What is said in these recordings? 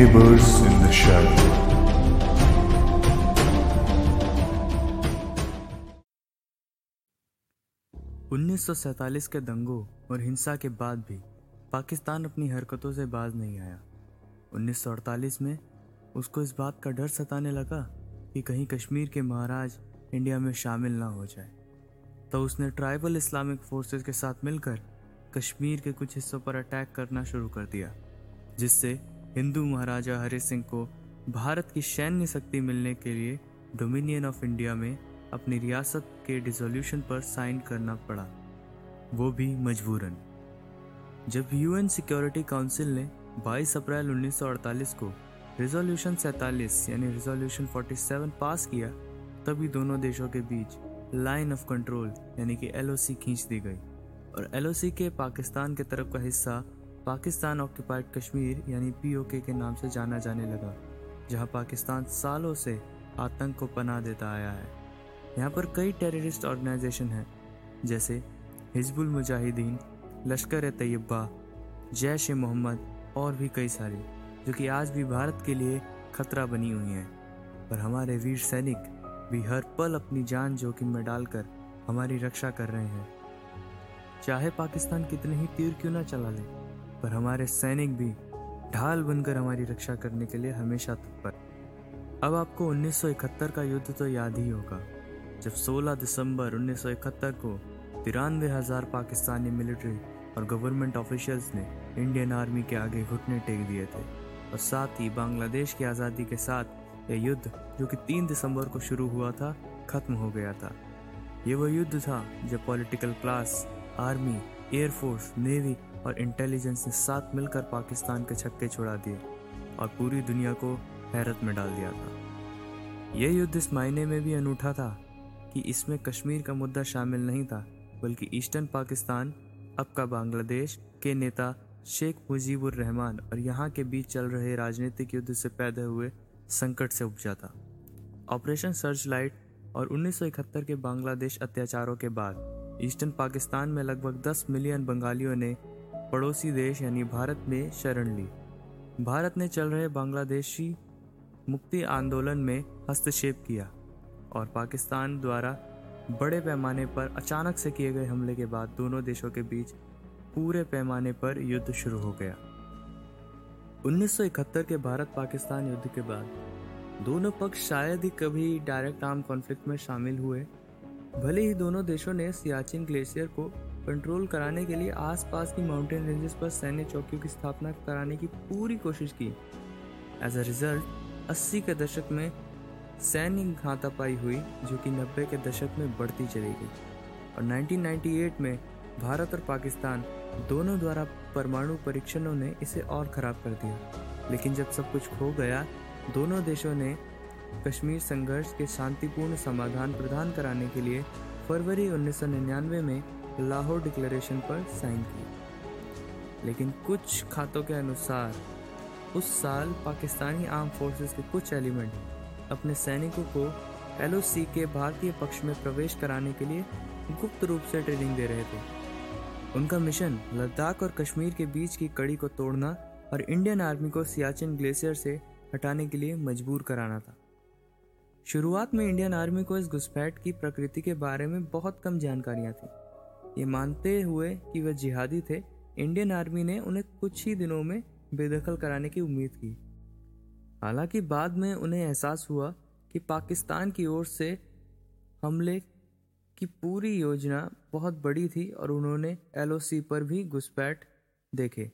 Neighbors in the Shadow. उन्नीस के दंगों और हिंसा के बाद भी पाकिस्तान अपनी हरकतों से बाज नहीं आया 1948 में उसको इस बात का डर सताने लगा कि कहीं कश्मीर के महाराज इंडिया में शामिल ना हो जाए तो उसने ट्राइबल इस्लामिक फोर्सेस के साथ मिलकर कश्मीर के कुछ हिस्सों पर अटैक करना शुरू कर दिया, जिससे हिंदू महाराजा हरि सिंह को भारत की सैन्य शक्ति मिलने के लिए डोमिनियन ऑफ़ इंडिया में अपनी रियासत के डिसोल्यूशन पर साइन करना पड़ा। वो भी मजबूरन। जब यूएन सिक्योरिटी काउंसिल ने 22 अप्रैल 1948 को रिजोल्यूशन 47 यानी रिजोल्यूशन 47 पास किया, तभी दोनों देशों के बीच लाइन ऑफ़ कंट्रोल यानी कि एलओसी खींच दी गई। और एलओसी के पाकिस्तान के तरफ़ का हिस्सा पाकिस्तान ऑक्यूपाइड कश्मीर, यानी पीओके के नाम से जाना जाने लगा, जहाँ पाकिस्तान सालों से आतंक को पनाह देता आया है। यहाँ पर कई टेररिस्ट ऑर्गेनाइजेशन हैं, जैसे हिजबुल मुजाहिदीन, लश्कर ए तैयबा, जैश ए मोहम्मद, और भी कई सारी, जो कि आज भी भारत के लिए खतरा बनी हुई हैं। पर हमारे वीर सैनिक भी हर पल अपनी जान जोखिम में डालकर हमारी रक्षा कर रहे हैं। चाहे पाकिस्तान कितने ही तीर क्यों ना चला ले पर हमारे सैनिक भी ढाल बनकर हमारी रक्षा करने के लिए हमेशा तत्पर। अब आपको 1971 का युद्ध तो याद ही होगा, जब 16 दिसंबर 1971 को तिरानवे हज़ार पाकिस्तानी मिलिट्री और गवर्नमेंट ऑफिशियल्स ने इंडियन आर्मी के आगे घुटने टेक दिए थे। और साथ ही बांग्लादेश की आज़ादी के साथ यह युद्ध, जो कि 3 दिसंबर को शुरू हुआ था, खत्म हो गया था। ये वह युद्ध था, जब political class, army air force navy और इंटेलिजेंस ने साथ मिलकर पाकिस्तान के छक्के छुड़ा दिए और पूरी दुनिया को हैरत में डाल दिया था। यह युद्ध इस मायने में भी अनूठा था कि इसमें कश्मीर का मुद्दा शामिल नहीं था, बल्कि ईस्टर्न पाकिस्तान, अब का बांग्लादेश के नेता शेख मुजीबुर रहमान और यहाँ के बीच चल रहे राजनीतिक युद्ध से पैदा हुए संकट से उपजा था। ऑपरेशन सर्च लाइट और 1971 के बांग्लादेश अत्याचारों के बाद ईस्टर्न पाकिस्तान में लगभग 10 मिलियन बंगालियों ने पड़ोसी देश यानी भारत में शरण ली। भारत ने चल रहे बांग्लादेशी मुक्ति आंदोलन में हस्तक्षेप किया और पाकिस्तान द्वारा बड़े पैमाने पर अचानक से किए गए हमले के बाद दोनों देशों के बीच पूरे पैमाने पर युद्ध शुरू हो गया। 1971 के भारत पाकिस्तान युद्ध के बाद दोनों पक्ष शायद ही कभी डायरेक्ट आर्म कॉन्फ्लिक्ट में शामिल हुए। भले ही दोनों देशों ने सियाचिन ग्लेशियर को कंट्रोल कराने के लिए आसपास की माउंटेन रेंजेस पर सैन्य चौकियों की स्थापना कराने की पूरी कोशिश की। एज अ रिज़ल्ट 80 के दशक में सैन्य घातापाई हुई, जो कि 90 के दशक में बढ़ती चली गई। और 1998 में भारत और पाकिस्तान दोनों द्वारा परमाणु परीक्षणों ने इसे और ख़राब कर दिया। लेकिन जब सब कुछ खो गया, दोनों देशों ने कश्मीर संघर्ष के शांतिपूर्ण समाधान प्रदान कराने के लिए फरवरी 1999 में लाहौर डिक्लेरेशन पर साइन की लेकिन कुछ खातों के अनुसार, उस साल पाकिस्तानी आर्म फोर्सेस के कुछ एलिमेंट अपने सैनिकों को एलओसी के भारतीय पक्ष में प्रवेश कराने के लिए गुप्त रूप से ट्रेनिंग दे रहे थे। उनका मिशन लद्दाख और कश्मीर के बीच की कड़ी को तोड़ना और इंडियन आर्मी को सियाचिन ग्लेशियर से हटाने के लिए मजबूर कराना था। शुरुआत में इंडियन आर्मी को इस घुसपैठ की प्रकृति के बारे में बहुत कम जानकारियाँ थी। ये मानते हुए कि वह जिहादी थे, इंडियन आर्मी ने उन्हें कुछ ही दिनों में बेदखल कराने की उम्मीद की। हालाँकि बाद में उन्हें एहसास हुआ कि पाकिस्तान की ओर से हमले की पूरी योजना बहुत बड़ी थी और उन्होंने एलओसी पर भी घुसपैठ देखे।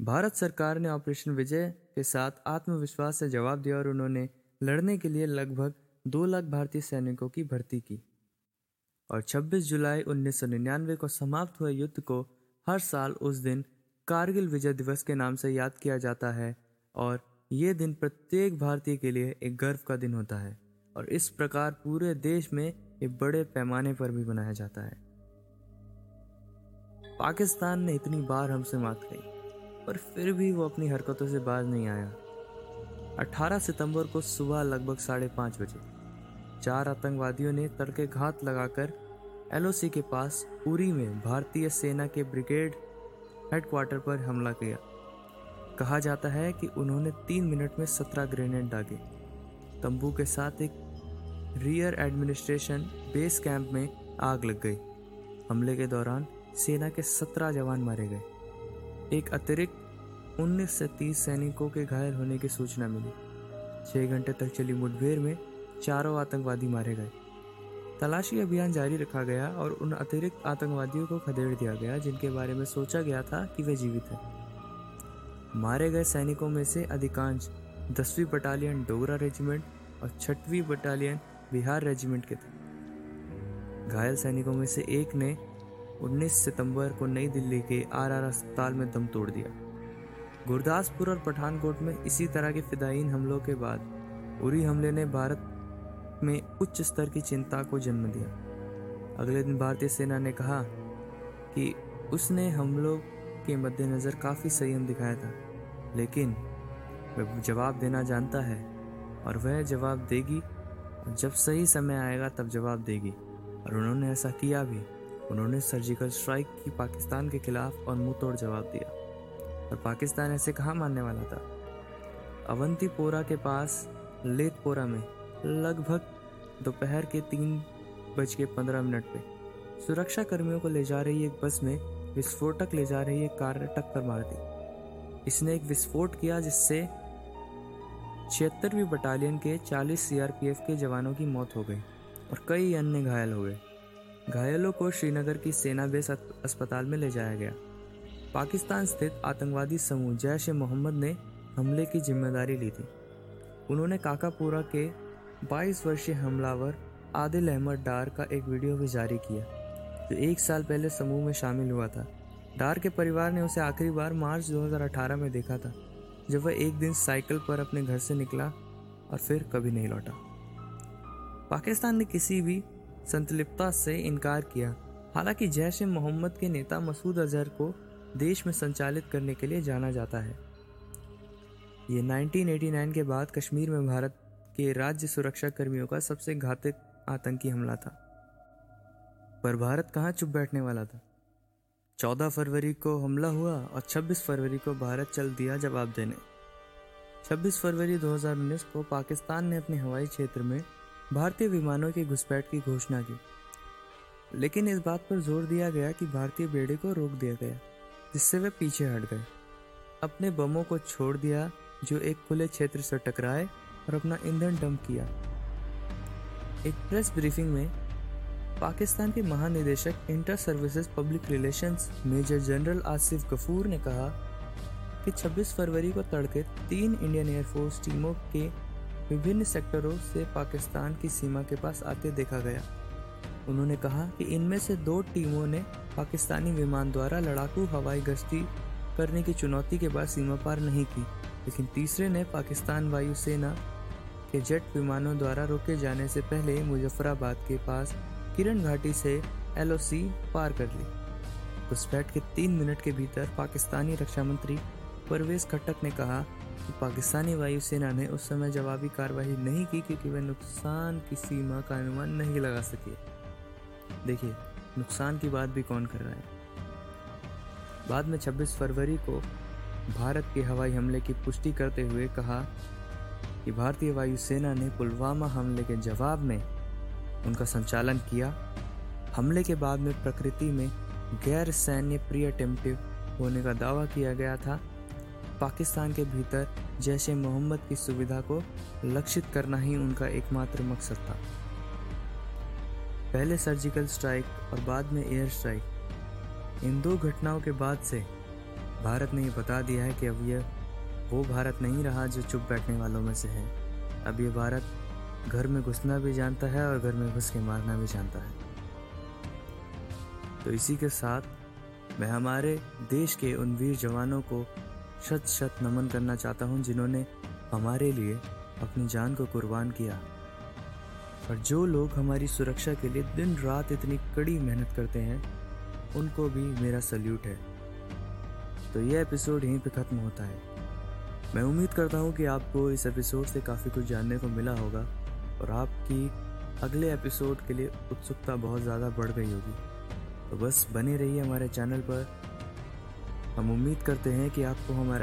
भारत सरकार ने ऑपरेशन विजय के साथ आत्मविश्वास से जवाब दिया और उन्होंने लड़ने के लिए लगभग दो लाख भारतीय सैनिकों की भर्ती की। और 26 जुलाई 1999 को समाप्त हुए युद्ध को हर साल उस दिन कारगिल विजय दिवस के नाम से याद किया जाता है और ये दिन प्रत्येक भारतीय के लिए एक गर्व का दिन होता है और इस प्रकार पूरे देश में ये बड़े पैमाने पर भी मनाया जाता है। पाकिस्तान ने इतनी बार हमसे मात खाई पर फिर भी वो अपनी हरकतों से बाज नहीं आया। 18 सितंबर को सुबह लगभग साढ़े पाँच बजे चार आतंकवादियों ने तड़के घात लगाकर एलओसी के पास उरी में भारतीय सेना के ब्रिगेड हेडक्वार्टर पर हमला किया। कहा जाता है कि उन्होंने तीन मिनट में सत्रह ग्रेनेड दागे। तंबू के साथ एक रियर एडमिनिस्ट्रेशन बेस कैंप में आग लग गई। हमले के दौरान सेना के सत्रह जवान मारे गए। एक अतिरिक्त 19 से 30 सैनिकों के घायल होने की सूचना मिली। छः घंटे तक चली मुठभेड़ में चारों आतंकवादी मारे गए। तलाशी अभियान जारी रखा गया और उन अतिरिक्त आतंकवादियों को खदेड़ दिया गया, जिनके बारे में सोचा गया था कि वे जीवित हैं। मारे गए सैनिकों में से अधिकांश दसवीं बटालियन डोगरा रेजिमेंट और छठवीं बटालियन बिहार रेजिमेंट के थे। घायल सैनिकों में से एक ने 19 सितंबर को नई दिल्ली के आर अस्पताल में दम तोड़ दिया। गुरदासपुर और पठानकोट में इसी तरह के फिदाइन हमलों के बाद उरी हमले ने भारत में उच्च स्तर की चिंता को जन्म दिया। अगले दिन भारतीय सेना ने कहा कि उसने हमलों के मद्देनज़र काफ़ी संयम दिखाया था, लेकिन वह जवाब देना जानता है और वह जवाब देगी। जब सही समय आएगा, तब जवाब देगी। और उन्होंने ऐसा किया भी। उन्होंने सर्जिकल स्ट्राइक की पाकिस्तान के खिलाफ और मुँह तोड़ जवाब दिया। और पाकिस्तान ऐसे कहाँ मानने वाला था? अवंतीपोरा के पास लेतपोरा में लगभग दोपहर के तीन बज के पंद्रह मिनट पे। सुरक्षा कर्मियों को ले जा रही एक बस में विस्फोटक ले जा रही एक कार ने टक्कर मार दी। इसने एक विस्फोट किया जिससे छिहत्तरवीं बटालियन के 40 सीआरपीएफ के जवानों की मौत हो गई और कई अन्य घायल हो गए घायलों को श्रीनगर की सेना बेस अस्पताल में ले जाया गया। पाकिस्तान स्थित आतंकवादी समूह जैश ए मोहम्मद ने हमले की ज़िम्मेदारी ली थी। उन्होंने काकापुरा के 22 वर्षीय हमलावर आदिल अहमद डार का एक वीडियो भी जारी किया, जो एक साल पहले समूह में शामिल हुआ था। डार के परिवार ने उसे आखिरी बार मार्च 2018 में देखा था, जब वह एक दिन साइकिल पर अपने घर से निकला और फिर कभी नहीं लौटा। पाकिस्तान ने किसी भी संतलिप्ता से इनकार किया, हालाँकि जैश ए मोहम्मद के नेता मसूद अजहर को देश में संचालित करने के लिए जाना जाता है। ये 1989 के बाद कश्मीर में भारत के राज्य सुरक्षा कर्मियों का सबसे घातक आतंकी हमला था। पर भारत कहाँ चुप बैठने वाला था? 14 फरवरी को हमला हुआ और 26 फरवरी को भारत चल दिया जवाब देने। 26 फरवरी 2019 को पाकिस्तान ने अपने हवाई क्षेत्र में भारतीय विमानों की घुसपैठ की घोषणा की। लेकिन इस बात पर ज़ोर दिया गया कि भारतीय बेड़े को रोक दिया गया, जिससे वे पीछे हट गए। अपने बमों को छोड़ दिया, जो एक खुले क्षेत्र से टकराए और अपना ईंधन डंप किया। एक प्रेस ब्रीफिंग में पाकिस्तान के महानिदेशक inter services public relations major general Asif Ghafoor ने कहा कि 26 फरवरी को तड़के तीन इंडियन एयरफोर्स टीमों के विभिन्न सेक्टरों से पाकिस्तान की सीमा के पास आते देखा गया। उन्होंने कहा कि इनमें से दो टीमों ने पाकिस्तानी विमान द्वारा लड़ाकू हवाई गश्ती करने की चुनौती के बाद सीमा पार नहीं की, लेकिन तीसरे ने पाकिस्तान वायुसेना के जेट विमानों द्वारा रोके जाने से पहले मुजफ्फराबाद के पास किरण घाटी से एलओसी पार कर ली। घुसपैठ के तीन मिनट के भीतर पाकिस्तानी रक्षा मंत्री परवेज खट्टक ने कहा कि पाकिस्तानी वायुसेना ने उस समय जवाबी कार्रवाई नहीं की क्योंकि वह नुकसान की सीमा का अनुमान नहीं लगा सके। देखिए, नुकसान की बात भी कौन कर रहा है? बाद में 26 फरवरी को भारत के हवाई हमले की पुष्टि करते हुए कहा कि भारतीय वायुसेना ने पुलवामा हमले के जवाब में उनका संचालन किया। हमले के बाद में प्रकृति में गैर सैन्य प्री अटेम्प्टिव होने का दावा किया गया था। पाकिस्तान के भीतर जैश ए मोहम्मद की सुविधा को लक्षित करना ही उनका एकमात्र मकसद था। पहले सर्जिकल स्ट्राइक और बाद में एयर स्ट्राइक। इन दो घटनाओं के बाद से भारत ने ये बता दिया है कि अब यह वो भारत नहीं रहा जो चुप बैठने वालों में से है। अब ये भारत घर में घुसना भी जानता है और घर में घुस के मारना भी जानता है। तो इसी के साथ मैं हमारे देश के उन वीर जवानों को शत शत नमन करना चाहता हूँ जिन्होंने हमारे लिए अपनी जान को कुर्बान किया। और जो लोग हमारी सुरक्षा के लिए दिन रात इतनी कड़ी मेहनत करते हैं, उनको भी मेरा सल्यूट है। तो यह एपिसोड यहीं पे ख़त्म होता है। मैं उम्मीद करता हूँ कि आपको इस एपिसोड से काफ़ी कुछ जानने को मिला होगा और आपकी अगले एपिसोड के लिए उत्सुकता बहुत ज़्यादा बढ़ गई होगी। तो बस बने रहिए हमारे चैनल पर। हम उम्मीद करते हैं कि आपको हमारा